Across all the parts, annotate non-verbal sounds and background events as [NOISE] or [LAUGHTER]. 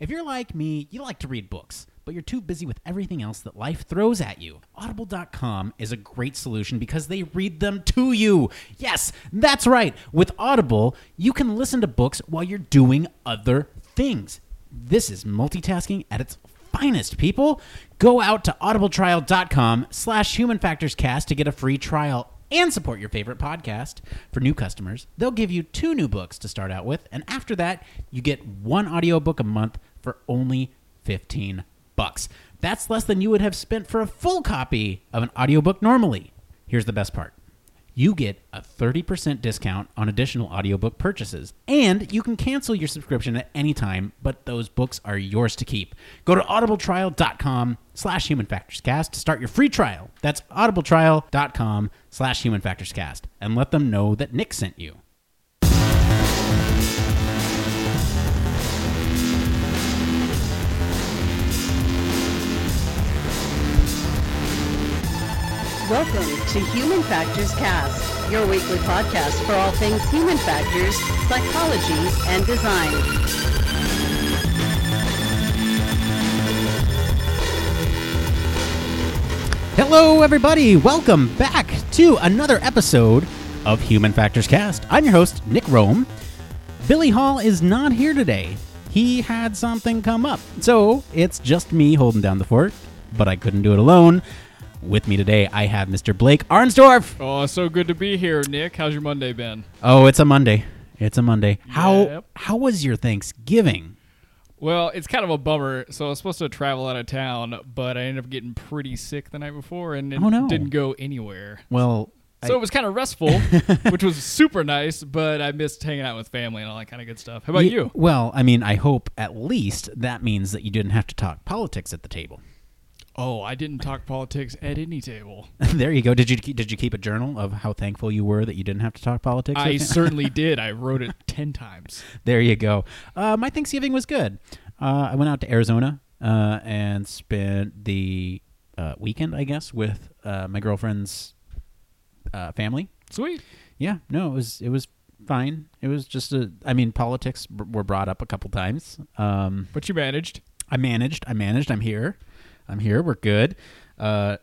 If you're like me, you like to read books, but you're too busy with everything else that life throws at you. Audible.com is a great solution because they read them to you. Yes, that's right. With Audible, you can listen to books while you're doing other things. This is multitasking at its finest, people. Go out to audibletrial.com slash humanfactorscast to get a free trial and support your favorite podcast. For new customers, they'll give you two new books to start out with, and after that, you get one audiobook a month for only 15 bucks. That's less than you would have spent for a full copy of an audiobook normally. Here's the best part. You get a 30% discount on additional audiobook purchases, and you can cancel your subscription at any time, but those books are yours to keep. Go to audibletrial.com slash humanfactorscast to start your free trial. That's audibletrial.com slash humanfactorscast, and let them know that Nick sent you. Welcome to Human Factors Cast, your weekly podcast for all things human factors, psychology, and design. Hello, everybody. Welcome back to another episode of Human Factors Cast. I'm your host, Nick Rome. Billy Hall is not here today. He had something come up. So it's just me holding down the fort, but I couldn't do it alone. With me today, I have Mr. Blake Arnsdorf. Oh, so good to be here, Nick. How's your Monday been? Oh, it's a Monday. It's a Monday. How Yep. how was your Thanksgiving? Well, it's kind of a bummer. So I was supposed to travel out of town, but I ended up getting pretty sick the night before and it Oh, no. didn't go anywhere. Well, So it was kind of restful, [LAUGHS] which was super nice, but I missed hanging out with family and all that kind of good stuff. How about Ye- you? Well, I mean, I hope at least that means that you didn't have to talk politics at the table. Oh, I didn't talk politics at any table. [LAUGHS] there you go. Did you did you keep a journal of how thankful you were that you didn't have to talk politics? I certainly [LAUGHS] did. I wrote it 10 times. there you go. Uh, my Thanksgiving was good. Uh, I went out to Arizona uh, and spent the uh, weekend, I guess, with uh, my girlfriend's uh, family. Sweet. Yeah, no, it was it was fine. It was just a. I mean, politics b- were brought up a couple times. Um, But you managed. I managed. I managed. I'm here. I'm here. We're good. Uh,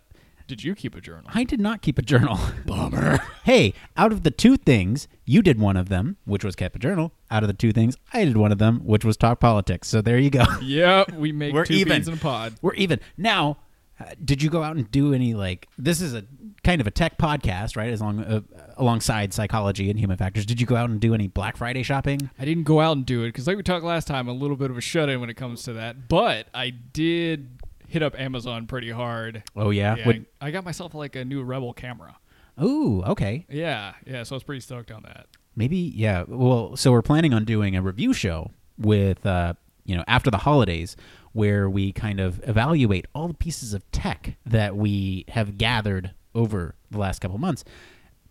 Did you keep a journal? I did not keep a journal. [LAUGHS] Bummer. [LAUGHS] hey, out of the two things, you did one of them, which was kept a journal. Out of the two things, I did one of them, which was talk politics. So there you go. [LAUGHS] yeah, we make We're two even. beans in a pod. We're even. Now, uh, did you go out and do any like this is a kind of a tech podcast, right? As long uh, alongside psychology and human factors. Did you go out and do any Black Friday shopping? I didn't go out and do it because, like we talked last time, a little bit of a shut in when it comes to that. But I did hit up Amazon pretty hard. Oh yeah. Yeah, Would- I, I got myself like a new Rebel camera. Ooh, okay. Yeah, yeah. So I was pretty stoked on that. Maybe yeah. Well, so we're planning on doing a review show with uh, you know after the holidays where we kind of evaluate all the pieces of tech that we have gathered over the last couple months.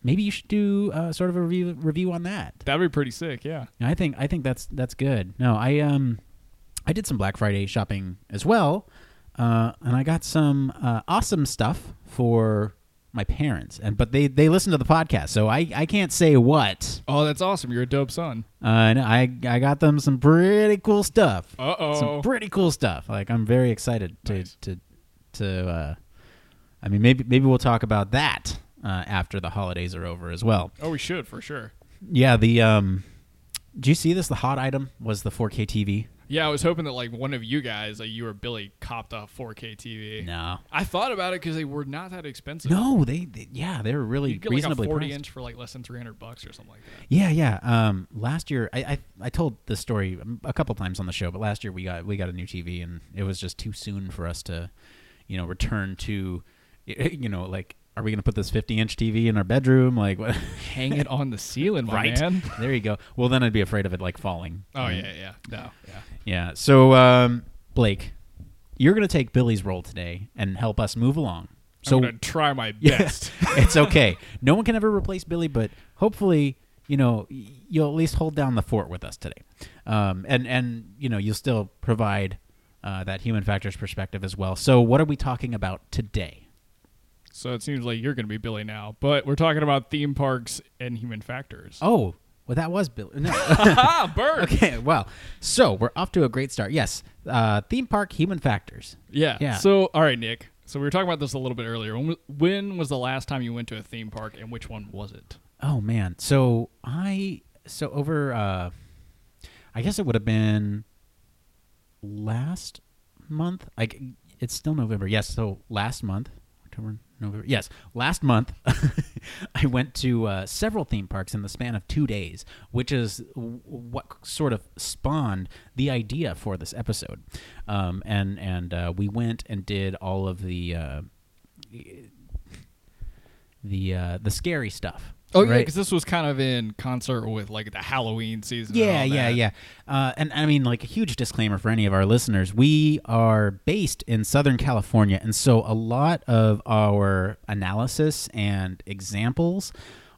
Maybe you should do uh, sort of a review review on that. That'd be pretty sick. Yeah. I think I think that's that's good. No, I um I did some Black Friday shopping as well, uh, and I got some uh, awesome stuff for my parents. And but they they listen to the podcast, so I I can't say what. Oh, that's awesome. You're a dope son. Uh, no, I I got them some pretty cool stuff. Uh oh. Some pretty cool stuff. Like I'm very excited to Nice. to to. Uh, I mean, maybe maybe we'll talk about that uh, after the holidays are over as well. Oh, we should for sure. Yeah, the um, do you see this? The hot item was the 4K TV. Yeah, I was hoping that like one of you guys, like you or Billy, copped a 4K TV. No, I thought about it because they were not that expensive. no, they, they yeah, they were really You get like a 40 priced. inch for like less than 300 bucks or something like that. Yeah, yeah. Um, last year, I, I I told this story a couple times on the show, but last year we got we got a new TV, and it was just too soon for us to, you know, return to, [LAUGHS] you know, like, are we gonna put this 50 inch TV in our bedroom? Like, what? Hang it on the [LAUGHS] ceiling, right? man. [LAUGHS] There you go. Well, then I'd be afraid of it like falling. Oh Um, yeah, yeah. No, yeah. yeah. So, um, Blake, you're gonna take Billy's role today and help us move along. So I'm gonna try my [LAUGHS] best. it's okay. No one can ever replace Billy, but hopefully, you know, you'll at least hold down the fort with us today, um, and and you know, you'll still provide uh, that human factors perspective as well. So, what are we talking about today? So it seems like you're going to be Billy now, but we're talking about theme parks and human factors. Oh, Well, that was Billy. No. [LAUGHS] ah, bird. [LAUGHS] okay. Well, so we're off to a great start. Yes. Uh, theme park human factors. Yeah. Yeah. So, all right, Nick. So we were talking about this a little bit earlier. When, when was the last time you went to a theme park, and which one was it? Oh man. So I so over uh I guess it would have been last month. Like it's still November. Yes, so last month, October, November. Yes, last month [LAUGHS] I went to uh, several theme parks in the span of 2 days, which is w- what sort of spawned the idea for this episode. Um and and uh, we went and did all of the uh the uh, the scary stuff. Oh yeah, because this was kind of in concert with like the Halloween season. Yeah, yeah, yeah. Uh, and I mean, like a huge disclaimer for any of our listeners: we are based in Southern California, and so a lot of our analysis and examples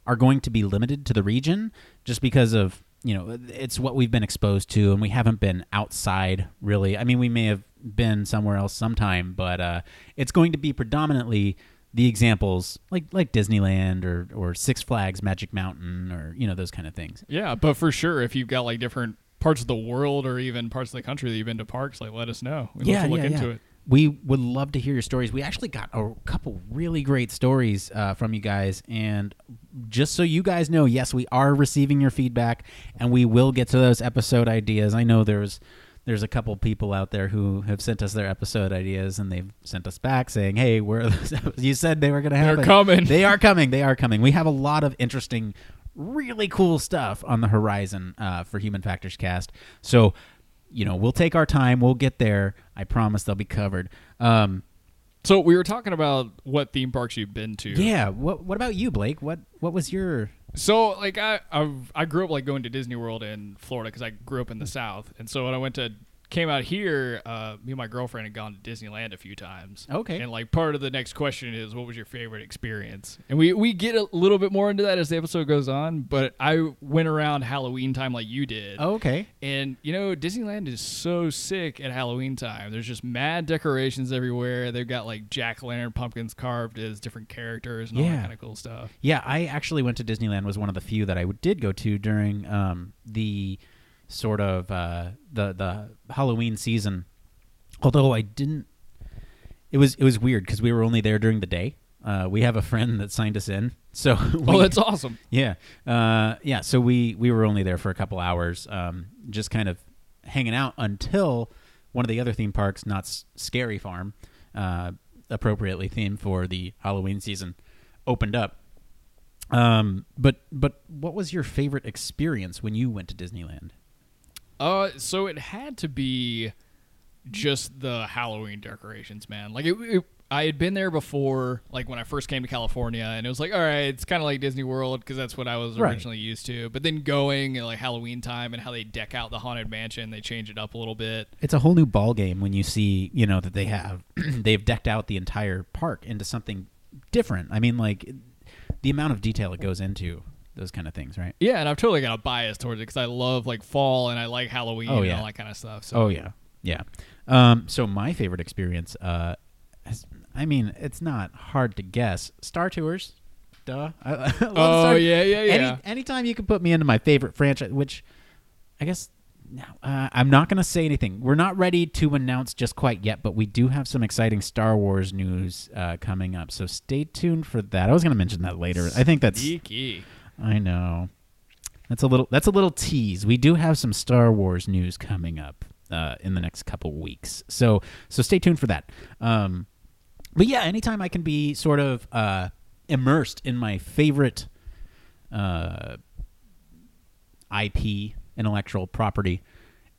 are going to be limited to the region, just because of you know it's what we've been exposed to, and we haven't been outside really. I mean, we may have been somewhere else sometime, but uh, it's going to be predominantly the examples like like Disneyland or or Six Flags Magic Mountain or you know those kind of things. Yeah, but for sure, if you've got like different parts of the world or even parts of the country that you've been to parks, like let us know. We'd love to look into it. We would love to hear your stories. We actually got a couple really great stories uh, from you guys, and just so you guys know, yes, we are receiving your feedback, and we will get to those episode ideas. I know there's there's a couple people out there who have sent us their episode ideas, and they've sent us back saying, "Hey, where are [LAUGHS] those? You said they were going to have They're coming. They are coming. They are coming. We have a lot of interesting." Really cool stuff on the horizon uh, for Human Factors Cast. So, you know, we'll take our time. We'll get there. I promise they'll be covered. Um, So we were talking about what theme parks you've been to. yeah. What What about you, Blake? What What was your? So like I I've, I grew up like going to Disney World in Florida because I grew up in the South, and so when I went to came out here, uh, me and my girlfriend had gone to Disneyland a few times. Okay. And like part of the next question is, what was your favorite experience? And we we get a little bit more into that as the episode goes on. But I went around Halloween time like you did. Oh, okay. And you know, Disneyland is so sick at Halloween time. There's just mad decorations everywhere. They've got like jack o' lantern pumpkins carved as different characters and all that kind of cool stuff. Yeah, I actually went to Disneyland. Was one of the few that I did go to during um, the sort of uh, the the Halloween season. Although I didn't, it was it was weird because we were only there during the day. Uh, we have a friend that signed us in, [LAUGHS] so we, Oh, that's awesome. Yeah, uh, yeah. So we we were only there for a couple hours, um, just kind of hanging out until one of the other theme parks, not S- Scary Farm, uh, appropriately themed for the Halloween season, opened up. Um, but but what was your favorite experience when you went to Disneyland? Uh, so it had to be just the Halloween decorations, man. Like it, it I had been there before, like when I first came to California, and it was like, all right, it's kind of like Disney World because that's what I was Right. originally used to. But then going at like Halloween time and how they deck out the haunted mansion, they change it up a little bit. It's a whole new ball game when you see you know that they have [CLEARS THROAT] they've decked out the entire park into something different. I mean, like the amount of detail it goes into those kind of things, right? Yeah, and I've totally got a bias towards it because I love like fall and I like Halloween Oh, and yeah. all that kind of stuff. So Oh yeah, yeah. Um, so my favorite experience, uh, has, I mean, it's not hard to guess. Star Tours, duh. I, [LAUGHS] I love Oh, Star- yeah, yeah, Any, yeah. anytime you can put me into my favorite franchise, which I guess no, uh, I'm not going to say anything. We're not ready to announce just quite yet, but we do have some exciting Star Wars news uh, coming up. So stay tuned for that. I was going to mention that later. I think that's Geeky. I know. That's a little. That's a little tease. We do have some Star Wars news coming up uh, in the next couple weeks. So so stay tuned for that. Um, but yeah, anytime I can be sort of uh, immersed in my favorite uh, IP intellectual property.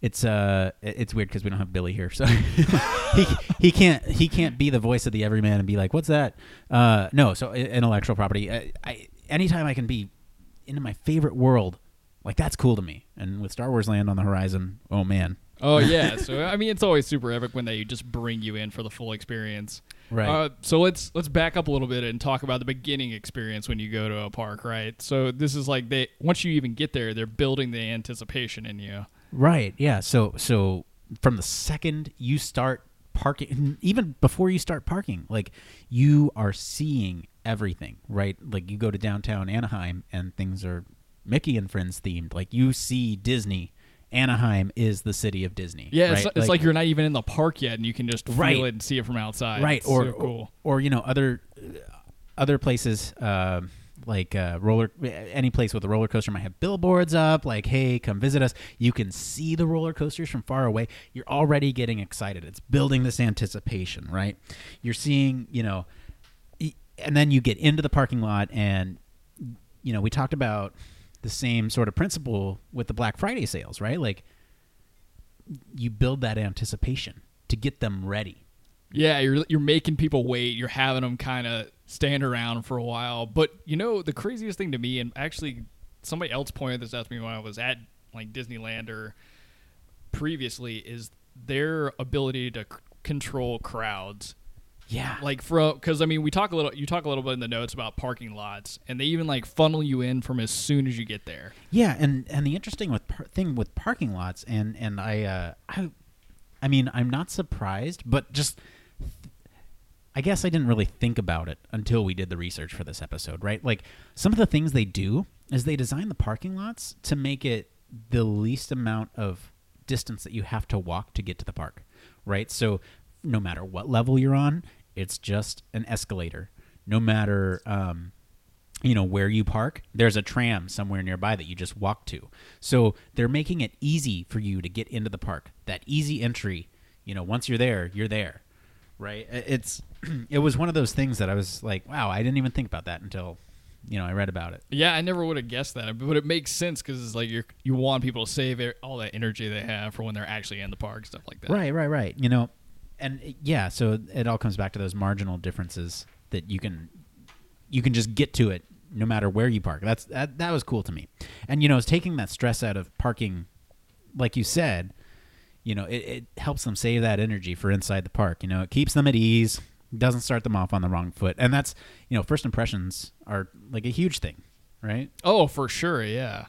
It's uh, it's weird because we don't have Billy here, so [LAUGHS] he he can't he can't be the voice of the everyman and be like, "What's that?" Uh, no, so intellectual property. I, I anytime I can be into my favorite world, like that's cool to me. And with Star Wars Land on the horizon, oh man, Oh yeah. [LAUGHS] so I mean, it's always super epic when they just bring you in for the full experience. Right. Uh, so let's let's back up a little bit and talk about the beginning experience when you go to a park, right? So this is like they once you even get there, they're building the anticipation in you. Right. Yeah. So so from the second you start parking, even before you start parking, like you are seeing everything. Right. Like you go to downtown Anaheim and things are Mickey and Friends themed. Like you see Disney. Anaheim is the city of Disney. Yeah, right? it's, it's like, you're not even in the park yet, and you can just feel Right. it and see it from outside. right It's or so cool. or you know other other places uh, like uh, roller any place with a roller coaster might have billboards up like hey come visit us you can see the roller coasters from far away you're already getting excited it's building this anticipation right you're seeing you know and then you get into the parking lot and you know we talked about the same sort of principle with the black friday sales right like you build that anticipation to get them ready Yeah, you're you're making people wait. You're having them kind of stand around for a while. But you know, the craziest thing to me, and actually, somebody else pointed this out to me when I was at like Disneyland or previously, is their ability to c- control crowds. Yeah Like from because I mean, we talk a little. You talk a little bit in the notes about parking lots, and they even like funnel you in from as soon as you get there. Yeah, and and the interesting with par- thing with parking lots, and and I, uh, I, I mean, I'm not surprised, but just, I guess I didn't really think about it until we did the research for this episode, right? Like some of the things they do is they design the parking lots to make it the least amount of distance that you have to walk to get to the park, right? So no matter what level you're on, it's just an escalator. No matter um, you know where you park there's a tram somewhere nearby that you just walk to. So they're making it easy for you to get into the park. That easy entry you know once you're there you're there right? It's [CLEARS THROAT] it was one of those things that i was like wow i didn't even think about that until you know i read about it. Yeah, I never would have guessed that, but it makes sense because it's like you you want people to save all that energy they have for when they're actually in the park, stuff like that. right right right. You know and uh, yeah so it all comes back to those marginal differences that you can you can just get to it no matter where you park. That's that, that was cool to me. And you know it's taking that stress out of parking like you said you know it, it helps them save that energy for inside the park you know it keeps them at ease doesn't start them off on the wrong foot. And that's you know first impressions are like a huge thing right? Oh, for sure, yeah.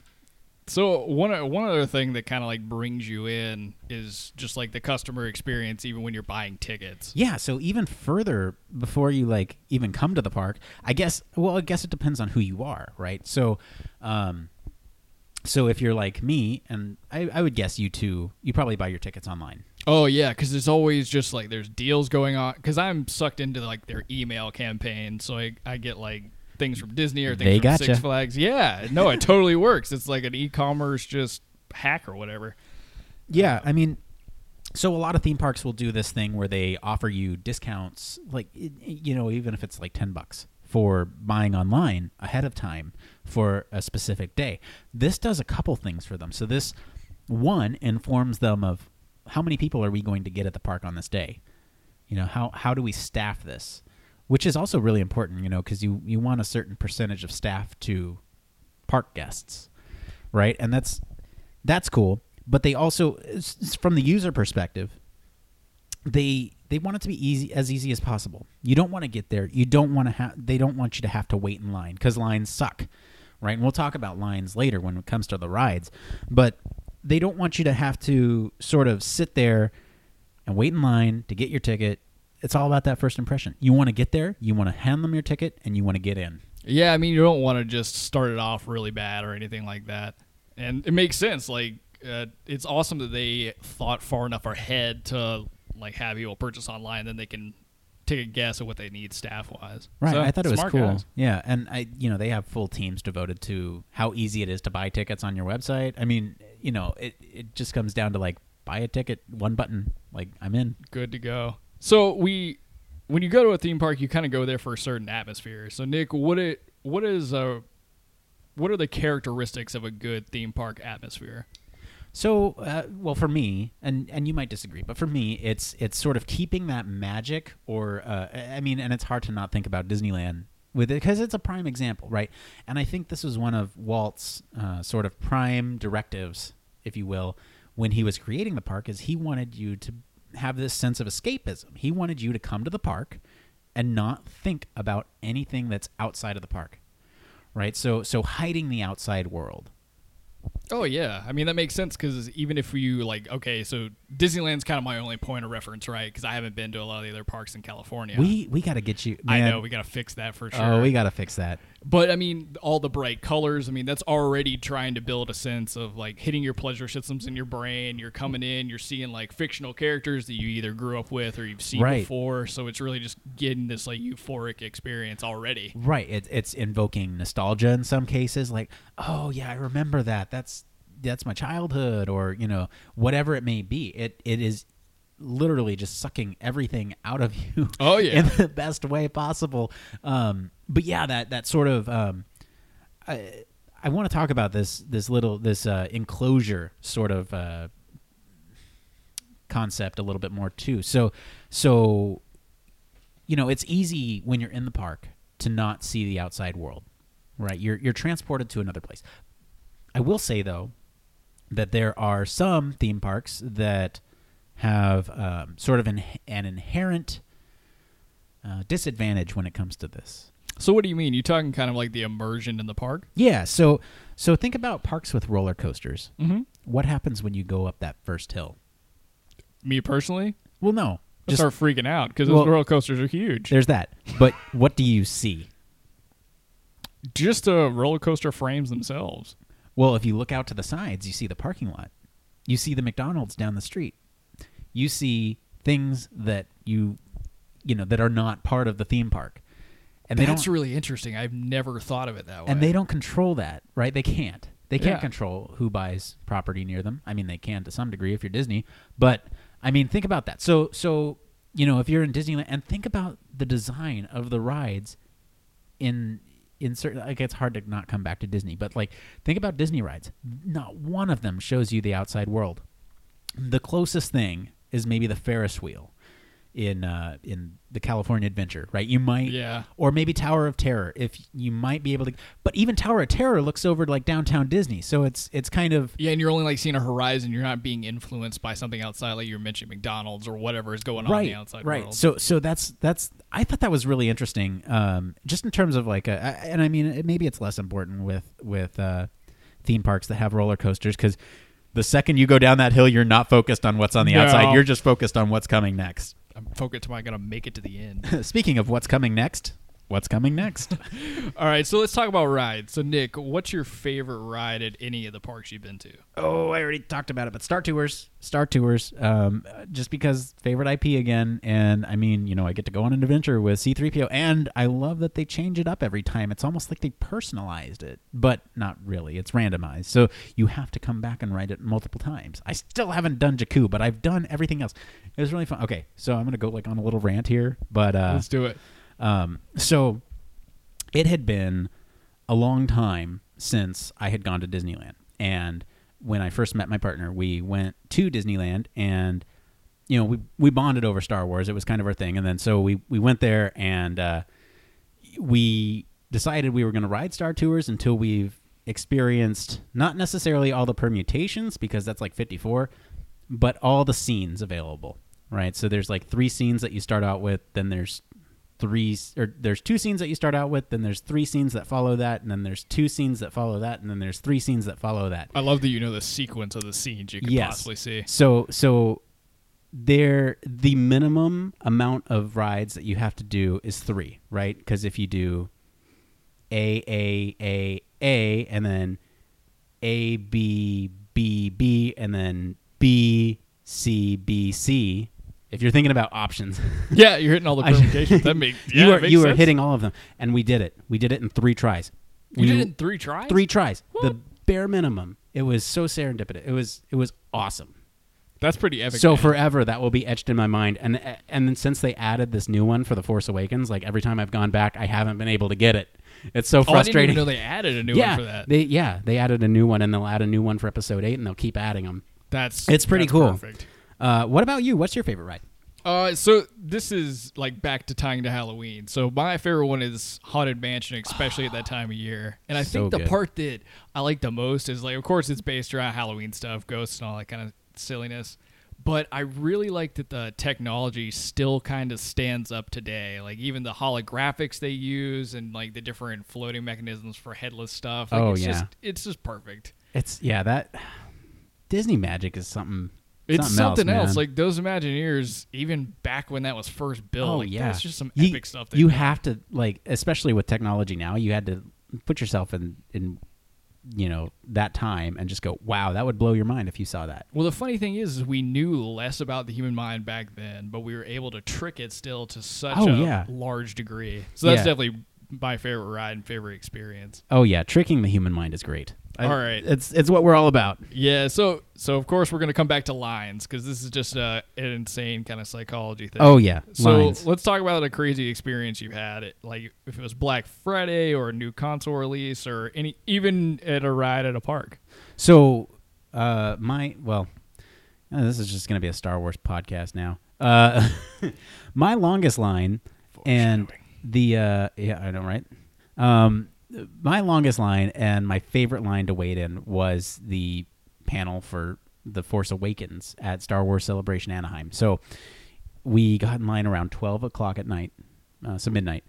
So one o- one other thing that kind of like brings you in is just like the customer experience, even when you're buying tickets. Yeah, so even further before you like even come to the park, I guess well, I guess it depends on who you are, right? So um so if you're like me and I, I would guess you too, you probably buy your tickets online. Oh yeah, because there's always just like there's deals going on. Because I'm sucked into like their email campaign, so I I get like things from Disney or things They from gotcha. Six Flags. Yeah, no, it [LAUGHS] totally works. It's like an e-commerce just hack or whatever. Yeah, I mean, so a lot of theme parks will do this thing where they offer you discounts, like you know, even if it's like ten bucks for buying online ahead of time for a specific day. This does a couple things for them. So this one informs them of how many people are we going to get at the park on this day. You know, how how do we staff this? Which is also really important, you know, because you you want a certain percentage of staff to park guests, right? And that's that's cool. But they also, from the user perspective, they they want it to be easy as easy as possible. You don't want to get there. You don't want to have. They don't want you to have to wait in line because lines suck, right? And we'll talk about lines later when it comes to the rides. But they don't want you to have to sort of sit there and wait in line to get your ticket. It's all about that first impression. You want to get there. You want to hand them your ticket, and you want to get in. Yeah, I mean, you don't want to just start it off really bad or anything like that. And it makes sense. Like, uh, it's awesome that they thought far enough ahead to like have people purchase online, then they can take a guess at what they need staff wise. Right. I thought it was cool. guys. Yeah, and I, you know, they have full teams devoted to how easy it is to buy tickets on your website. I mean, you know, it it just comes down to like buy a ticket, one button, like I'm in. Good to go. So we, when you go to a theme park, you kind of go there for a certain atmosphere. So Nick, what it what is a what are the characteristics of a good theme park atmosphere? So, uh, well, for me, and and you might disagree, but for me, it's it's sort of keeping that magic, or uh, I mean, and it's hard to not think about Disneyland with it because it's a prime example, right? And I think this was one of Walt's uh, sort of prime directives, if you will, when he was creating the park, is he wanted you to have this sense of escapism. He wanted you to come to the park and not think about anything that's outside of the park, right? So, so hiding the outside world. Oh yeah, I mean that makes sense because even if you like, okay, so Disneyland's kind of my only point of reference, right? Because I haven't been to a lot of the other parks in California. We we got to get you. I know we got to fix that for sure. Oh, we got to fix that. But I mean, all the bright colors. I mean, that's already trying to build a sense of like hitting your pleasure systems in your brain. You're coming in, you're seeing like fictional characters that you either grew up with or you've seen Right. before. So it's really just getting this like euphoric experience already. Right. It, it's invoking nostalgia in some cases. Like, oh yeah, I remember that. That's that's my childhood, or you know, whatever it may be. It it is literally just sucking everything out of you. [LAUGHS] Oh, yeah. in the best way possible. Um, but yeah, that that sort of. Um, I, I want to talk about this this little this uh, enclosure sort of uh, concept a little bit more too. So so you know, it's easy when you're in the park to not see the outside world, right? You're you're transported to another place. I will say though that there are some theme parks that have um, sort of an, an inherent uh, disadvantage when it comes to this. So what do you mean? You talking kind of like the immersion in the park? Yeah, so so think about parks with roller coasters. Mm-hmm. What happens when you go up that first hill? Me personally, Well, no, I just start freaking out because Well, those roller coasters are huge. there's that. But what do you see? [LAUGHS] Just uh, roller coaster frames themselves. Well, if you look out to the sides, you see the parking lot. You see the McDonald's down the street. You see things that you you know that are not part of the theme park. And they That's really interesting. I've never thought of it that way. and they don't control that, right? They can't. They can't Yeah. control who buys property near them. I mean, they can to some degree if you're Disney, but I mean, think about that. So so, you know, if you're in Disneyland and think about the design of the rides in in certain like it's hard to not come back to Disney, but like think about Disney rides. Not one of them shows you the outside world. The closest thing is maybe the Ferris wheel in uh, in the California Adventure, right? You might, Yeah. or maybe Tower of Terror, if you might be able to. But even Tower of Terror looks over to like downtown Disney, so it's it's kind of Yeah, and you're only like seeing a horizon. You're not being influenced by something outside, like you were mentioning McDonald's or whatever is going on in right, the outside right. world. So so that's that's I thought that was really interesting, um, just in terms of like, a, and I mean it, maybe it's less important with with uh, theme parks that have roller coasters because the second you go down that hill, you're not focused on what's on the outside. You're just focused on what's coming next. I'm focused. Am I gonna make it to the end? [LAUGHS] Speaking of what's coming next, what's coming next? [LAUGHS] All right, so let's talk about rides. So Nick, what's your favorite ride at any of the parks you've been to? oh, I already talked about it, but Star Tours, Star Tours, um, just because favorite IP again, and I mean, you know, I get to go on an adventure with C-3PO, and I love that they change it up every time. It's almost like they personalized it, but not really. It's randomized, so you have to come back and ride it multiple times. I still haven't done Jakku, but I've done everything else. It was really fun. Okay, so I'm gonna go like on a little rant here, but uh, let's do it. Um, so it had been a long time since I had gone to Disneyland. And when I first met my partner, we went to Disneyland and you know, we we bonded over Star Wars. It was kind of our thing. And then so we we went there and uh, we decided we were going to ride Star Tours until we've experienced not necessarily all the permutations because that's like 54, but all the scenes available, right? So there's like three scenes that you start out with, then there's three or there's two scenes that you start out with, then there's three scenes that follow that, and then there's two scenes that follow that, and then there's three scenes that follow that. I love that you know the sequence of the scenes you could Yes. possibly see. So so there the minimum amount of rides that you have to do is 3, right? Cuz if you do A A A A and then A B B B and then B C B C, if you're thinking about options, [LAUGHS] Yeah, you're hitting all the permutations. that [LAUGHS] makes yeah, you are you are hitting all of them and we did it. We did it in 3 tries. You We- did it in three tries. three tries. The bare minimum. It was so serendipitous. It was it was awesome. That's pretty epic. So man. forever that will be etched in my mind. And and then since they added this new one for the Force Awakens, like every time I've gone back, I haven't been able to get it. It's so oh, I didn't frustrating. even know they added a new yeah, one for that. they yeah they added a new one, and they'll add a new one for Episode Eight, and they'll keep adding them. That's It's pretty that's cool. Perfect. Uh, what about you? What's your favorite ride? Uh, so this is like back to tying to Halloween. So my favorite one is Haunted Mansion, especially at that time of year. And I So think the good. part that I like the most is like, of course, it's based around Halloween stuff, ghosts, and all that kind of silliness. But I really like that the technology still kind of stands up today. Like even the holographics they use and like the different floating mechanisms for headless stuff. Like, Oh, it's yeah. just it's just perfect. It's yeah that Disney magic is something It's Something something, else, else. Like those Imagineers, even back when that was first built, Oh like, yeah, that's just some you, epic stuff. That you have to like, especially with technology now. You had to put yourself in in you know that time and just go, wow, that would blow your mind if you saw that. Well, the funny thing is, is we knew less about the human mind back then, but we were able to trick it still to such Oh, a yeah. large degree. So that's Yeah. definitely my favorite ride and favorite experience. Oh yeah, tricking the human mind is great. I- All right. it's it's what we're all about. Yeah. So so of course we're gonna come back to lines because this is just uh, an insane kind of psychology thing. Oh yeah, So lines. let's talk about a crazy experience you've had. It, like if it was Black Friday or a new console release or any even at a ride at a park. So, uh, my well, uh, this is just going to be a Star Wars podcast now. Uh, [LAUGHS] my longest line and the uh, yeah, I know, right? Um, my longest line and my favorite line to wait in was the panel for the Force Awakens at Star Wars Celebration Anaheim. So we got in line around 12 o'clock at night, uh, so midnight,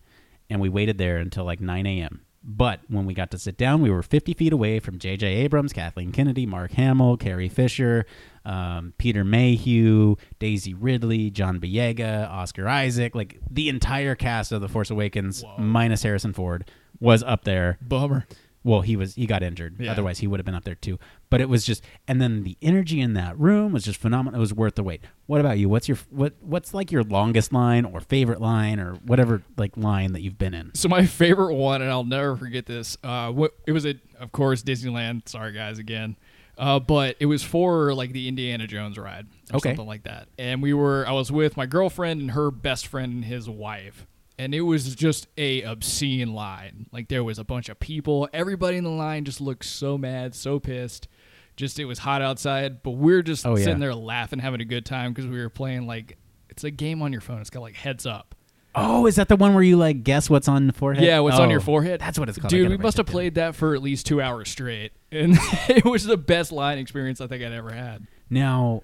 and we waited there until like 9 a.m. But when we got to sit down, we were 50 feet away from J.J. Abrams, Kathleen Kennedy, Mark Hamill, Carrie Fisher, um, Peter Mayhew, Daisy Ridley, John Boyega, Oscar Isaac. Like the entire cast of The Force Awakens, minus Harrison Ford, was up there Bummer. well he was he got injured Yeah. otherwise he would have been up there too but it was just and then the energy in that room was just phenomenal it was worth the wait what about you what's your what what's like your longest line or favorite line or whatever like line that you've been in So my [LAUGHS] favorite one, and I'll never forget this. Uh, what it was a of course, Disneyland. Sorry, guys, again. Uh, but it was for like the Indiana Jones ride or Okay. something like that. And we were, I was with my girlfriend and her best friend and his wife, and it was just a obscene line. Like there was a bunch of people. Everybody in the line just looked so mad, so pissed. Just it was hot outside, but we're just Oh, yeah. sitting there laughing, having a good time because we were playing like it's a game on your phone. It's got like heads up. oh is that the one where you like guess what's on the forehead Yeah, what's on your Oh, forehead? that's what it's called Dude, we must have played that for at least two hours straight, and [LAUGHS] it was the best line experience I think I'd ever had. now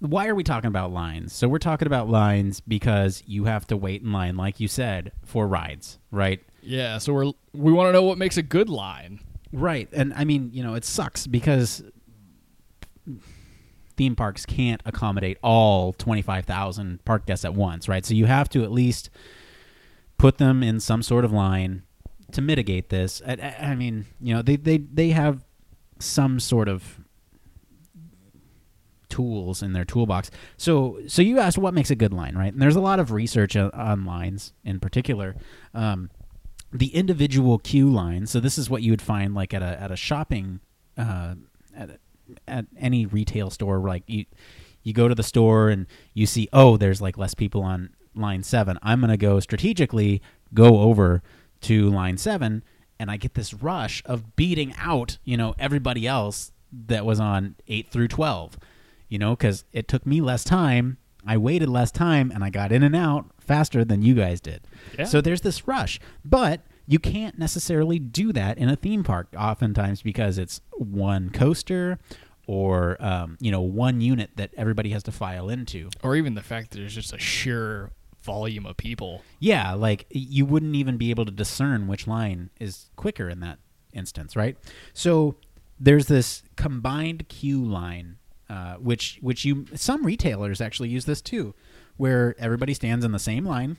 why are we talking about lines so we're talking about lines because you have to wait in line like you said for rides right Yeah, so we're we want to know what makes a good line. Right. And I mean, you know, it sucks because theme parks can't accommodate all 25,000 park guests at once, right? So you have to at least put them in some sort of line to mitigate this. I, I- I mean, you know, they, they, they have some sort of tools in their toolbox. So, so you asked what makes a good line, right? And there's a lot of research on, lines in particular. Um, the individual queue line. So this is what you would find like at a at a shopping uh, at at any retail store. Like you you go to the store and you see oh there's like less people on line seven. I'm gonna go strategically go over to line seven, and I get this rush of beating out you know everybody else that was on eight through twelve. You know, because it took me less time. I waited less time and I got in and out faster than you guys did. Yeah. So there's this rush, but you can't necessarily do that in a theme park oftentimes because it's one coaster or um, you know one unit that everybody has to file into. Or even the fact that there's just a sheer volume of people. Yeah, like you wouldn't even be able to discern which line is quicker in that instance, right? So there's this combined queue line, uh, which which you some retailers actually use this too, where everybody stands in the same line,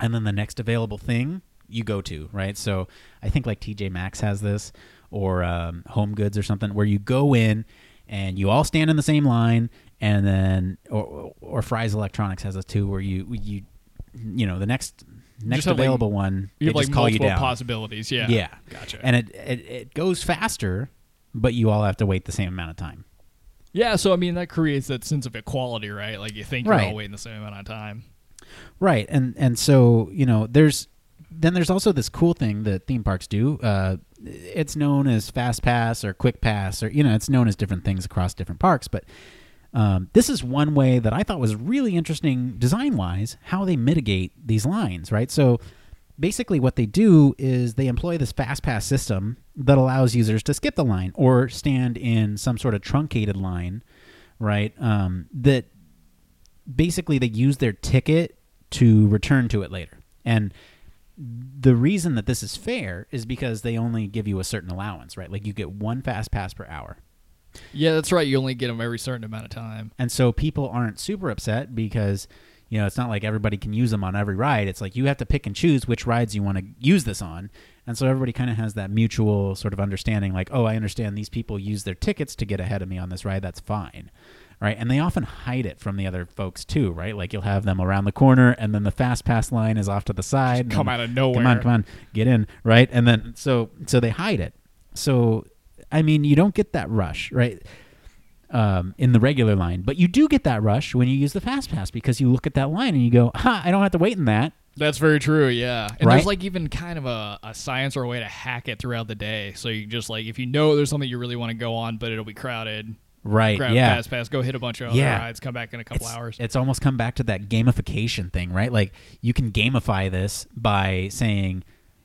and then the next available thing you go to, right? So I think like TJ Maxx has this, or um, Home Goods or something, where you go in and you all stand in the same line, and then or or Fry's Electronics has this too, where you you you know the next next have, like- available one You have like just call you multiple down. possibilities. Yeah. Yeah, Gotcha. And it, it it goes faster, but you all have to wait the same amount of time. Yeah, so I mean that creates that sense of equality, right? Like you think you're Right. all waiting the same amount of time. Right, and and so you know, there's then there's also this cool thing that theme parks do. Uh, it's known as fast pass or quick pass, or you know, it's known as different things across different parks. But um, this is one way that I thought was really interesting design wise how they mitigate these lines. Right, so basically what they do is they employ this fast pass system that allows users to skip the line or stand in some sort of truncated line right um, that basically they use their ticket to return to it later. And the reason that this is fair is because they only give you a certain allowance, right? Like you get one fast pass per hour. Yeah, that's right. You only get them every certain amount of time. And so people aren't super upset because, you know, it's not like everybody can use them on every ride. It's like you have to pick and choose which rides you want to use this on. And so everybody kind of has that mutual sort of understanding like, oh, I understand these people use their tickets to get ahead of me on this ride. That's fine. Right. And they often hide it from the other folks too, right? Like you'll have them around the corner and then the fast pass line is off to the side. and come out of nowhere. Come on, come on, get in. Right. And then so so they hide it. So I mean, you don't get that rush, right? um, in the regular line. But you do get that rush when you use the fast pass because you look at that line and you go, "Ha! I don't have to wait in that." That's very true, yeah. And Right? there's like even kind of a, a science or a way to hack it throughout the day. So you just like if you know there's something you really want to go on, but it'll be crowded, Right? grab yeah. fast pass, go hit a bunch of other Yeah. rides, come back in a couple it's, hours. It's almost come back to that gamification thing, right? Like you can gamify this by saying,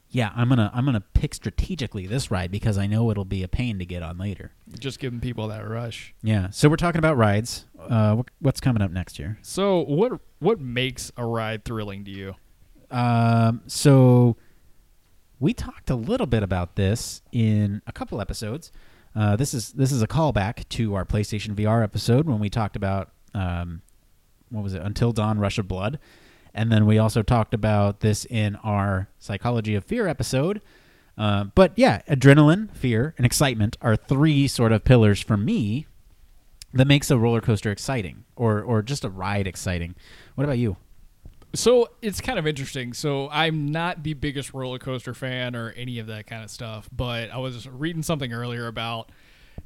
"Yeah, I'm gonna I'm gonna pick strategically this ride because I know it'll be a pain to get on later." just giving people that rush. Yeah. So we're talking about rides. Uh, what, what's coming up next year? So what what makes a ride thrilling to you? Um, so we talked a little bit about this in a couple episodes. Uh, this is this is a callback to our PlayStation VR episode when we talked about um, what was it? Until Dawn: Rush of Blood, and then we also talked about this in our Psychology of Fear episode. Uh, but yeah, adrenaline, fear, and excitement are three sort of pillars for me that makes a roller coaster exciting, or or just a ride exciting. What about you? So it's kind of interesting. So I'm not the biggest roller coaster fan or any of that kind of stuff, but I was reading something earlier about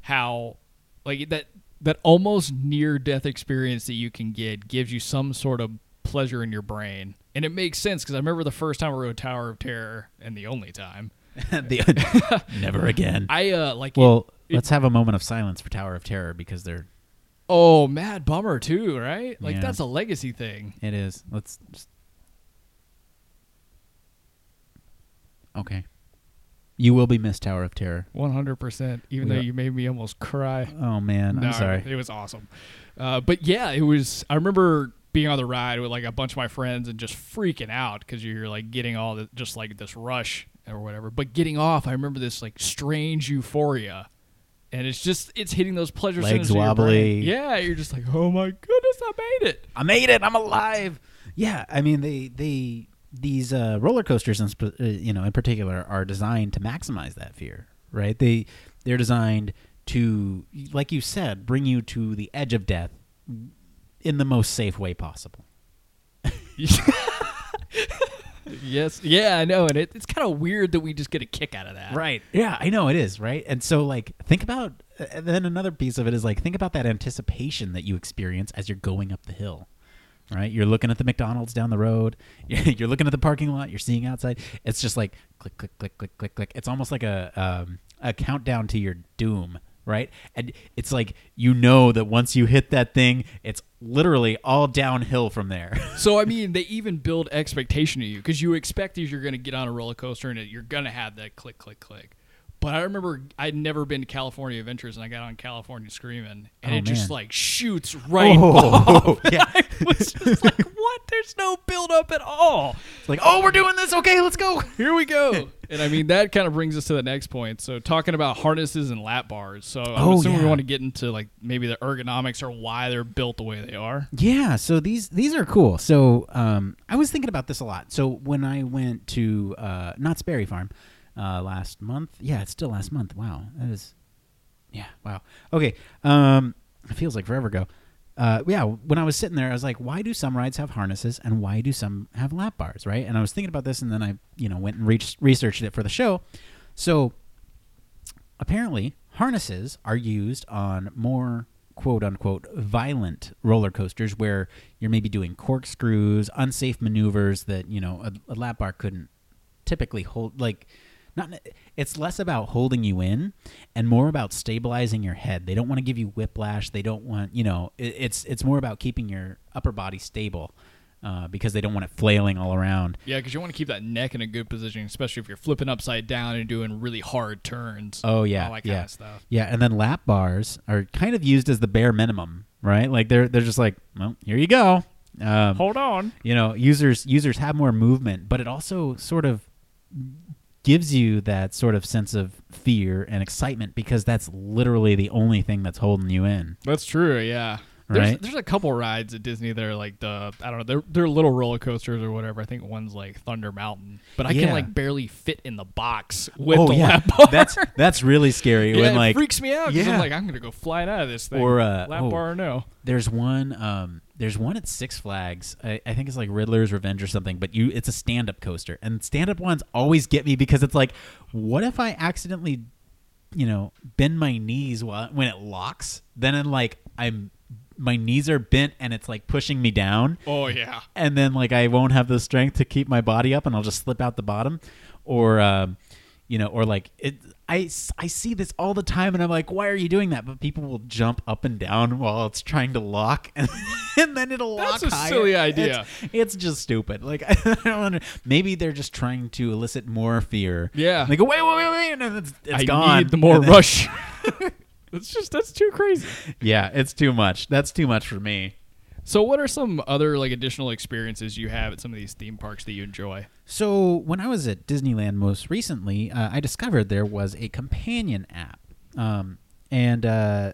how like that that almost near death experience that you can get gives you some sort of pleasure in your brain. And it makes sense because I remember the first time I rode Tower of Terror and the only time. [LAUGHS] the, [LAUGHS] never again. I uh like well, it- let's have a moment of silence for Tower of Terror because they're oh mad bummer too, right? Like Yeah. that's a legacy thing. it is. Let's. Just... Okay. You will be missed, Tower of Terror. One hundred percent. Even though Yeah. you made me almost cry. Oh man, I'm sorry. It was awesome. Uh, but yeah, it was. I remember being on the ride with like a bunch of my friends and just freaking out because you're like getting all the just like this rush or whatever. But getting off, I remember this like strange euphoria, and it's just it's hitting those pleasure Legs centers in your brain. wobbly. Yeah, you're just like, oh my goodness, I made it. I made it. I'm alive. Yeah, I mean they they these uh, roller coasters, in sp- uh, you know, in particular, are designed to maximize that fear, right? They they're designed to, like you said, bring you to the edge of death in the most safe way possible. [LAUGHS] yes, yeah, I know, and it, it's kind of weird that we just get a kick out of that. Right. Yeah, I know it is, right? And so like think about and then another piece of it is like think about that anticipation that you experience as you're going up the hill. Right? You're looking at the McDonald's down the road. [LAUGHS] You're looking at the parking lot, you're seeing outside. It's just like click click click click click click. It's almost like a um, a countdown to your doom, right? And it's like you know that once you hit that thing, it's literally all downhill from there. [LAUGHS] So I mean, they even build expectation of you because you expect if you're going to get on a roller coaster and you're going to have that click, click, click. But I remember I'd never been to California Adventures and I got on California Screaming and Oh, it just like shoots right Oh, off. [LAUGHS] [LAUGHS] yeah. I was just like, what? There's no build up at all. It's like, "Oh, we're doing this. Okay, let's go." Here we go. And I mean, that kind of brings us to the next point. So talking about harnesses and lap bars. So I'm Oh, assuming we want to get into like maybe the ergonomics or why they're built the way they are. Yeah, so these these are cool. So um, I was thinking about this a lot. So when I went to uh, Knott's Berry Farm uh, last month, yeah, it's still last month. Wow, that is, yeah, wow. Okay, um, it feels like forever ago. Uh, yeah, when I was sitting there, I was like, why do some rides have harnesses and why do some have lap bars, right? And I was thinking about this, and then I, you know, went and re- researched it for the show. So apparently harnesses are used on more quote unquote violent roller coasters where you're maybe doing corkscrews unsafe maneuvers that you know a, a lap bar couldn't typically hold like not it's less about holding you in and more about stabilizing your head they don't want to give you whiplash they don't want you know it, it's it's more about keeping your upper body stable uh, because they don't want it flailing all around Yeah, because you want to keep that neck in a good position, especially if you're flipping upside down and doing really hard turns. Oh yeah, all that yeah, kind of stuff. yeah. And then lap bars are kind of used as the bare minimum, right? Like they're they're just like, well, here you go. Um, Hold on. you know, users users have more movement, but it also sort of gives you that sort of sense of fear and excitement because that's literally the only thing that's holding you in. That's true. Yeah. There's, Right. there's a couple rides at Disney that are like the I don't know they're they're little roller coasters or whatever. I think one's like Thunder Mountain, but I Yeah. can like barely fit in the box with oh the yeah, lap bar. that's that's really scary [LAUGHS] yeah, when it like freaks me out. Yeah. I'm like I'm gonna go flying out of this thing. Or, uh, lap oh. bar or no. There's one. Um, there's one at Six Flags. I, I think it's like Riddler's Revenge or something. But you, it's a stand-up coaster, and stand-up ones always get me because it's like, what if I accidentally, you know, bend my knees while when it locks? Then I'm like, I'm my knees are bent and it's like pushing me down, Oh yeah. and then like I won't have the strength to keep my body up, and I'll just slip out the bottom, or. Um, you know, or like it, I, I see this all the time, and I'm like, why are you doing that? But people will jump up and down while it's trying to lock, [LAUGHS] and, and then it'll That's lock That's a higher. silly idea. It's, it's just stupid. Like [LAUGHS] I don't under, maybe they're just trying to elicit more fear. Yeah. They go wait, wait, wait, wait, and then it's, it's I gone. need the more then- [LAUGHS] rush. that's just that's too crazy. Yeah, it's too much. That's too much for me. So what are some other like additional experiences you have at some of these theme parks that you enjoy? So when I was at Disneyland most recently, uh, I discovered there was a companion app, um, and uh,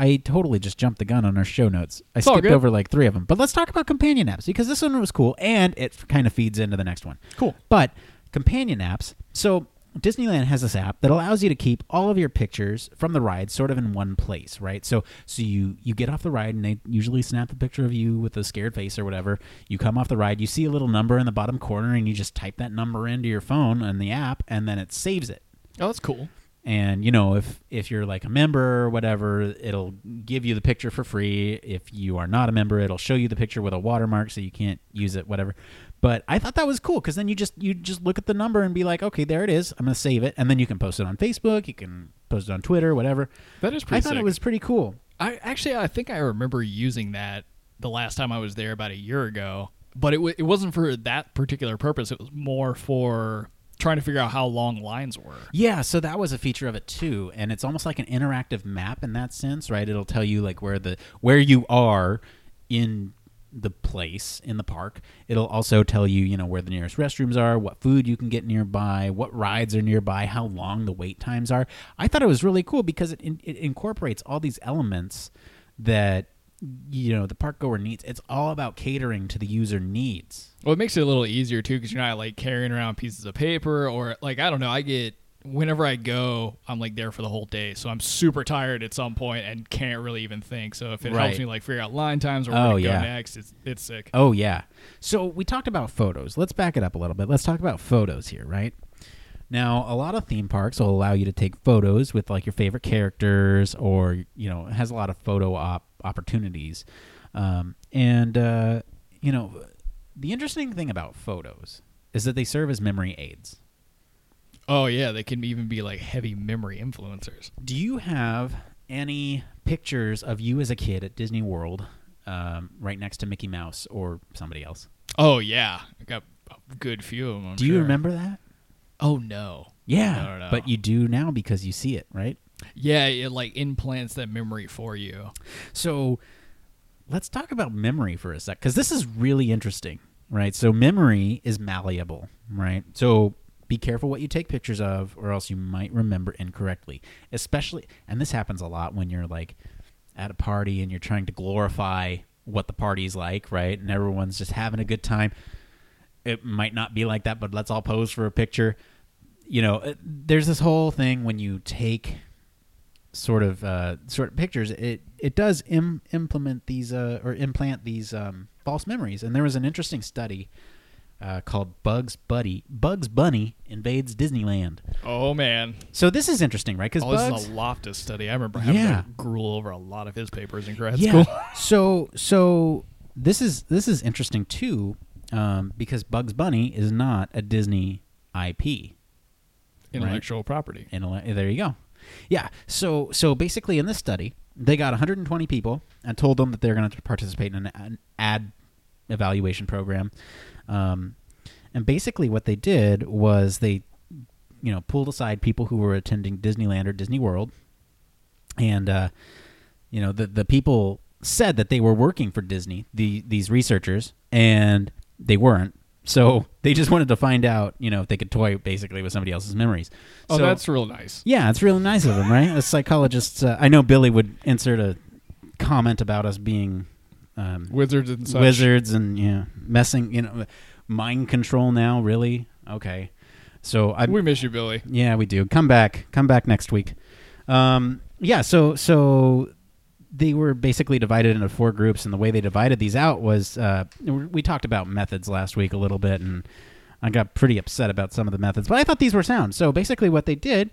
I totally just jumped the gun on our show notes. I It's skipped over like three of them, but let's talk about companion apps because this one was cool and it kind of feeds into the next one. Cool. But companion apps. So Disneyland has this app that allows you to keep all of your pictures from the ride sort of in one place, right? So so you you get off the ride and they usually snap a picture of you with a scared face or whatever. You come off the ride, you see a little number in the bottom corner and you just type that number into your phone and the app and then it saves it. Oh, that's cool. And you know, if if you're like a member or whatever, it'll give you the picture for free. If you are not a member, it'll show you the picture with a watermark so you can't use it, whatever. But I thought that was cool because then you just you just look at the number and be like, okay, there it is. I'm gonna save it, and then you can post it on Facebook, you can post it on Twitter, whatever. That is pretty. I thought sick. it was pretty cool. I actually I think I remember using that the last time I was there about a year ago, but it w- it wasn't for that particular purpose. It was more for trying to figure out how long lines were. Yeah, so that was a feature of it too, and it's almost like an interactive map in that sense, right? It'll tell you like where the where you are in the place in the park. It'll also tell you, you know, where the nearest restrooms are, what food you can get nearby, what rides are nearby, how long the wait times are. I thought it was really cool because it, it incorporates all these elements that you know the park goer needs. It's all about catering to the user needs. Well, it makes it a little easier too because you're not like carrying around pieces of paper or like I don't know. I get whenever I go, I'm like there for the whole day, so I'm super tired at some point and can't really even think. So if it Right. helps me like figure out line times or where Oh, to go next, it's it's sick. Oh yeah. So we talked about photos. Let's back it up a little bit. Let's talk about photos here, right? Now, a lot of theme parks will allow you to take photos with like your favorite characters, or you know, has a lot of photo op opportunities. Um, and uh, you know, the interesting thing about photos is that they serve as memory aids. Oh yeah, they can even be like heavy memory influencers. Do you have any pictures of you as a kid at Disney World, um, right next to Mickey Mouse or somebody else? Oh yeah, I got a good few of them. I'm Do you remember that? Oh no. Yeah, No, no, no. but you do now because you see it, right? Yeah, it like implants that memory for you. So let's talk about memory for a sec, because this is really interesting, right? So memory is malleable, right? So be careful what you take pictures of, or else you might remember incorrectly. Especially, and this happens a lot when you're like at a party and you're trying to glorify what the party's like, right? And everyone's just having a good time. It might not be like that, but let's all pose for a picture. You know, uh, there's this whole thing when you take sort of uh, sort of pictures, it it does Im- implement these uh, or implant these um, false memories. And there was an interesting study uh, called Bugs Buddy Bugs Bunny invades Disneyland. Oh man. So this is interesting, right? Because Oh, this is a Loftus study. I remember having Yeah. to gruel over a lot of his papers in grad yeah. school. [LAUGHS] [LAUGHS] so so this is this is interesting too, um, because Bugs Bunny is not a Disney IP. Intellectual property. Intelle- there you go. Yeah. So so basically, in this study, they got 120 people and told them that they're going to participate in an, an ad evaluation program. Um, and basically, what they did was they, you know, pulled aside people who were attending Disneyland or Disney World, and uh, you know, the the people said that they were working for Disney. The these researchers and they weren't. So [LAUGHS] they just wanted to find out, you know, if they could toy basically with somebody else's memories. Oh, So- that's real nice. yeah, it's really nice of them, right? As psychologists, uh, I know Billy would insert a comment about us being um, Wizards and such. wizards and yeah, messing, you know, mind control. Now, really? Okay. So I, We miss you, Billy. yeah, we do. Come back. Come back next week. Um, yeah. So so they were basically divided into four groups, and the way they divided these out was uh, we talked about methods last week a little bit, and I got pretty upset about some of the methods, but I thought these were sound. So basically, what they did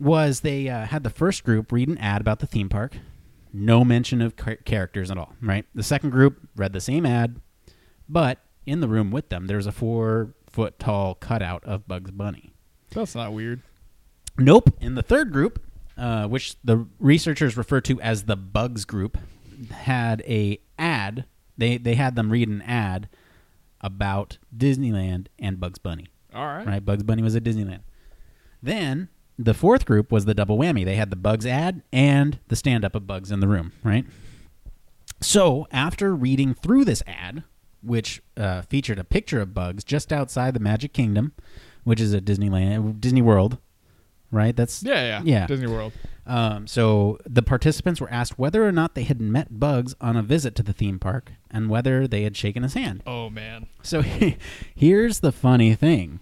was they uh, had the first group read an ad about the theme park, no mention of char- characters at all. Right. The second group read the same ad, but in the room with them, there's a four foot tall cutout of Bugs Bunny. That's not weird. Nope. In the third group, uh, which the researchers refer to as the Bugs group, had a ad. They they had them read an ad about Disneyland and Bugs Bunny. All right. Right, Bugs Bunny was at Disneyland. Then the fourth group was the double whammy. They had the Bugs ad and the stand up of Bugs in the room. Right. So after reading through this ad, which uh, featured a picture of Bugs just outside the Magic Kingdom, which is at Disneyland, Disney World, right? That's Yeah, yeah. Yeah. Disney World. um, so the participants were asked whether or not they had met Bugs on a visit to the theme park and whether they had shaken his hand. Oh man. So [LAUGHS] here's the funny thing.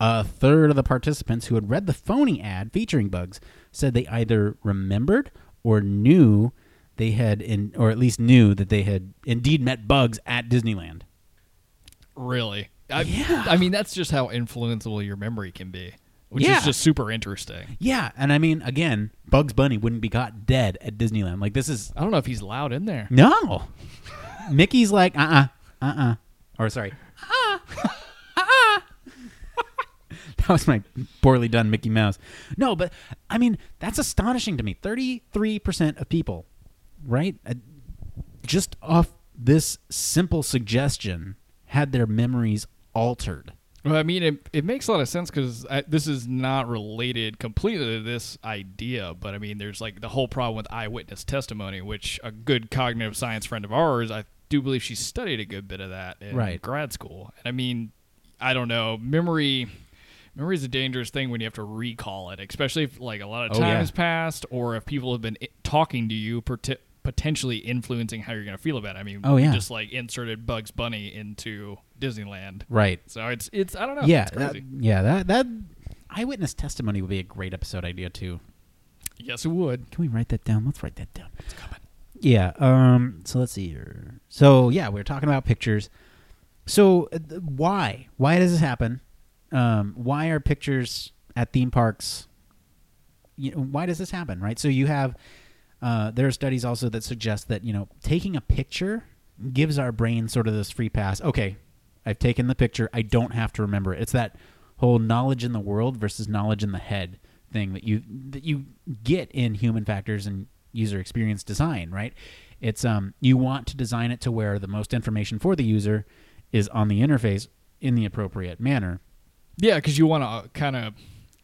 A third of the participants who had read the phony ad featuring Bugs said they either remembered or knew they had in or at least knew that they had indeed met Bugs at Disneyland. Really? I, Yeah. I mean, that's just how influenceable your memory can be, which Yeah. is just super interesting. Yeah, and I mean again, Bugs Bunny wouldn't be caught dead at Disneyland. Like this is I don't know if he's allowed in there. No. Mickey's like, uh uh-uh, uh, uh Or sorry. Uh uh. Uh uh. [LAUGHS] that was my poorly done Mickey Mouse. No, but I mean, that's astonishing to me. 33% of people, right? Uh, just off this simple suggestion, had their memories altered. Well, I mean, it, it makes a lot of sense because this is not related completely to this idea, but I mean, there's like the whole problem with eyewitness testimony, which a good cognitive science friend of ours, I do believe she studied a good bit of that in Right. grad school. And I mean, I don't know, memory. Memory is a dangerous thing when you have to recall it, especially if like a lot of Oh, time yeah. has passed, or if people have been i- talking to you, parti- potentially influencing how you're going to feel about it. I mean, Oh, yeah. just like inserted Bugs Bunny into Disneyland, Right. so it's it's I don't know. yeah. it's crazy. That, yeah. That, that eyewitness testimony would be a great episode idea, too. yes, it would. Can we write that down? Let's write that down. It's coming. Yeah. Um. So let's see here. So yeah, we are talking about pictures. So uh, why? Why does this happen? Um. Why are pictures at theme parks? You know, why does this happen? Right. So you have. Uh, there are studies also that suggest that you know taking a picture gives our brain sort of this free pass. Okay, I've taken the picture. I don't have to remember it. It's that whole knowledge in the world versus knowledge in the head thing that you that you get in human factors and user experience design, right? It's um you want to design it to where the most information for the user is on the interface in the appropriate manner. Yeah, because you want to kind of,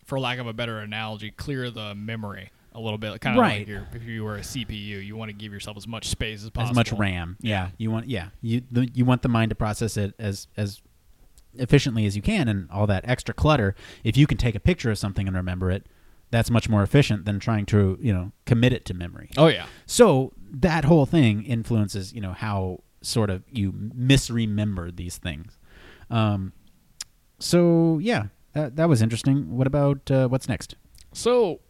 for lack of a better analogy, clear the memory a little bit. Kind of Right. like your, if you were a CPU, you want to give yourself as much space as possible. As much RAM. Yeah. You want yeah. You the, you want the mind to process it as as efficiently as you can and all that extra clutter. If you can take a picture of something and remember it, that's much more efficient than trying to, you know, commit it to memory. Oh yeah. So that whole thing influences, you know, how sort of you misremember these things. Um, so yeah, that, that was interesting. What about uh, what's next? So,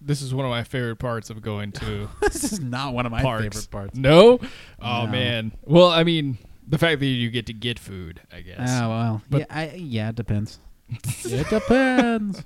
this is one of my favorite parts of going to [LAUGHS] this is not one of my parks. favorite parts. No. Oh No. man. Well, I mean, the fact that you get to get food, I guess. Oh well, But- yeah, I, yeah, it depends. [LAUGHS] it depends.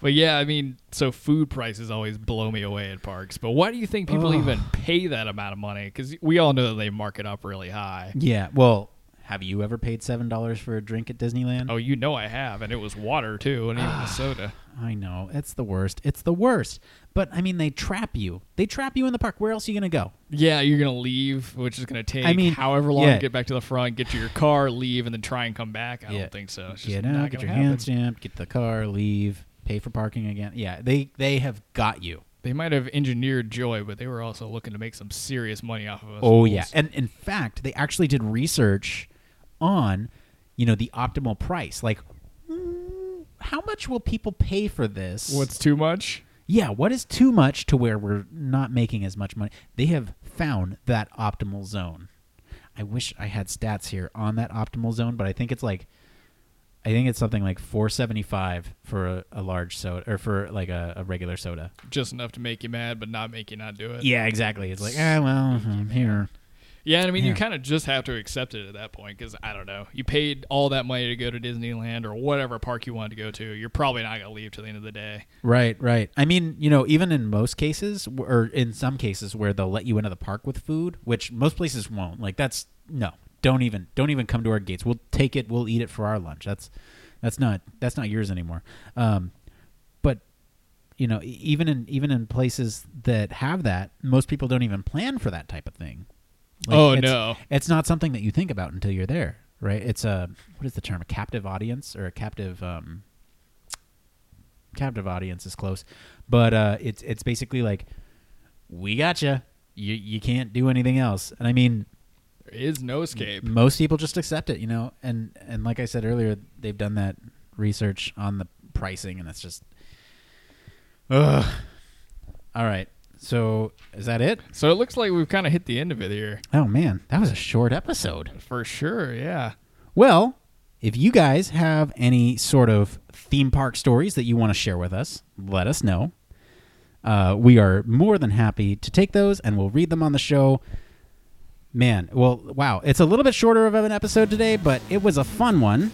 But yeah, I mean, so food prices always blow me away at parks. But why do you think people Ugh. even pay that amount of money? Because we all know that they mark it up really high. Yeah. Well, have you ever paid seven dollars for a drink at Disneyland? Oh, you know I have, and it was water too, and even a ah, soda. I know it's the worst. It's the worst. But I mean, they trap you. They trap you in the park. Where else are you gonna go? Yeah, you're gonna leave, which is gonna take I mean, however long yeah. to get back to the front, get to your car, leave, and then try and come back. I Yeah. don't think so. It's just Get out, get your happen. hand stamped, get the car, leave, pay for parking again. Yeah, they they have got you. They might have engineered joy, but they were also looking to make some serious money off of us. Oh yeah, and in fact, they actually did research on, you know the optimal price. Like, mm, how much will people pay for this? What's too much? yeah, what is too much to where we're not making as much money? They have found that optimal zone. I wish I had stats here on that optimal zone, but I think it's like I think it's something like 475 for a, a large soda or for like a, a regular soda. Just enough to make you mad, but not make you not do it. Yeah, exactly. It's like, ah, well, I'm here. Yeah, and I mean, you kind of just have to accept it at that point because I don't know. You paid all that money to go to Disneyland or whatever park you wanted to go to. You're probably not going to leave till the end of the day. Right, right. I mean, you know, even in most cases, or in some cases where they'll let you into the park with food, which most places won't. Like that's no, don't even, don't even come to our gates. We'll take it. We'll eat it for our lunch. That's that's not that's not yours anymore. Um, but you know, even in even in places that have that, most people don't even plan for that type of thing. Oh, it's- no. it's not something that you think about until you're there, right? It's a what is the term? A captive audience or a captive um, captive audience is close, but uh, it's it's basically like we gotcha. You you can't do anything else, and I mean There is no escape. most people just accept it, you know. And and like I said earlier, they've done that research on the pricing, and it's just, ugh. All right, so is that it? So it looks like we've kind of hit the end of it here. Oh man, that was a short episode. For sure, yeah. Well, if you guys have any sort of theme park stories that you want to share with us, let us know. Uh, we are more than happy to take those and we'll read them on the show. Man, well, wow. It's a little bit shorter of an episode today, but it was a fun one.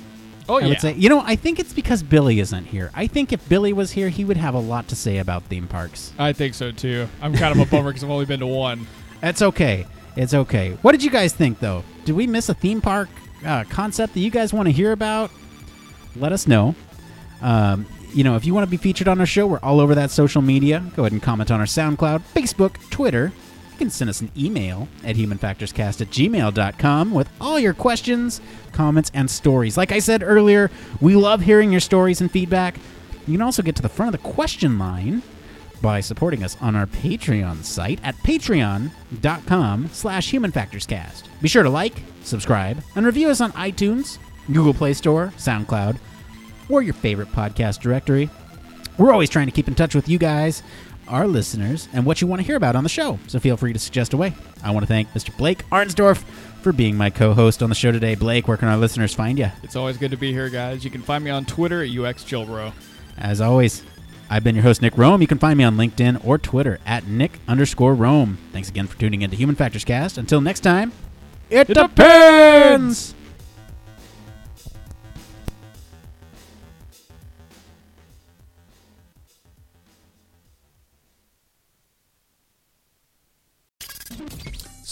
Oh, I yeah. would say. You know, I think it's because Billy isn't here. I think if Billy was here, he would have a lot to say about theme parks. I think so too. I'm kind of a bummer because I've only been to one. That's okay. It's okay. What did you guys think, though? Did we miss a theme park uh, concept that you guys want to hear about? Let us know. Um, you know, if you want to be featured on our show, we're all over that social media. Go ahead and comment on our SoundCloud, Facebook, Twitter. You can send us an email at humanfactorscast at gmail.com with all your questions, comments, and stories. Like I said earlier, we love hearing your stories and feedback. You can also get to the front of the question line by supporting us on our Patreon site at patreon.com slash humanfactorscast. Be sure to like, subscribe, and review us on iTunes, Google Play Store, SoundCloud, or your favorite podcast directory. We're always trying to keep in touch with you guys, our listeners, and what you want to hear about on the show, so feel free to suggest away. I want to thank Mr. Blake Arnsdorf for being my co-host on the show today. Blake, where can our listeners find you? It's always good to be here, guys. You can find me on Twitter at UXJilbro. As always, I've been your host, Nick Rome. You can find me on LinkedIn or Twitter at Nick underscore Rome. Thanks again for tuning in to Human Factors Cast. Until next time, it, It depends.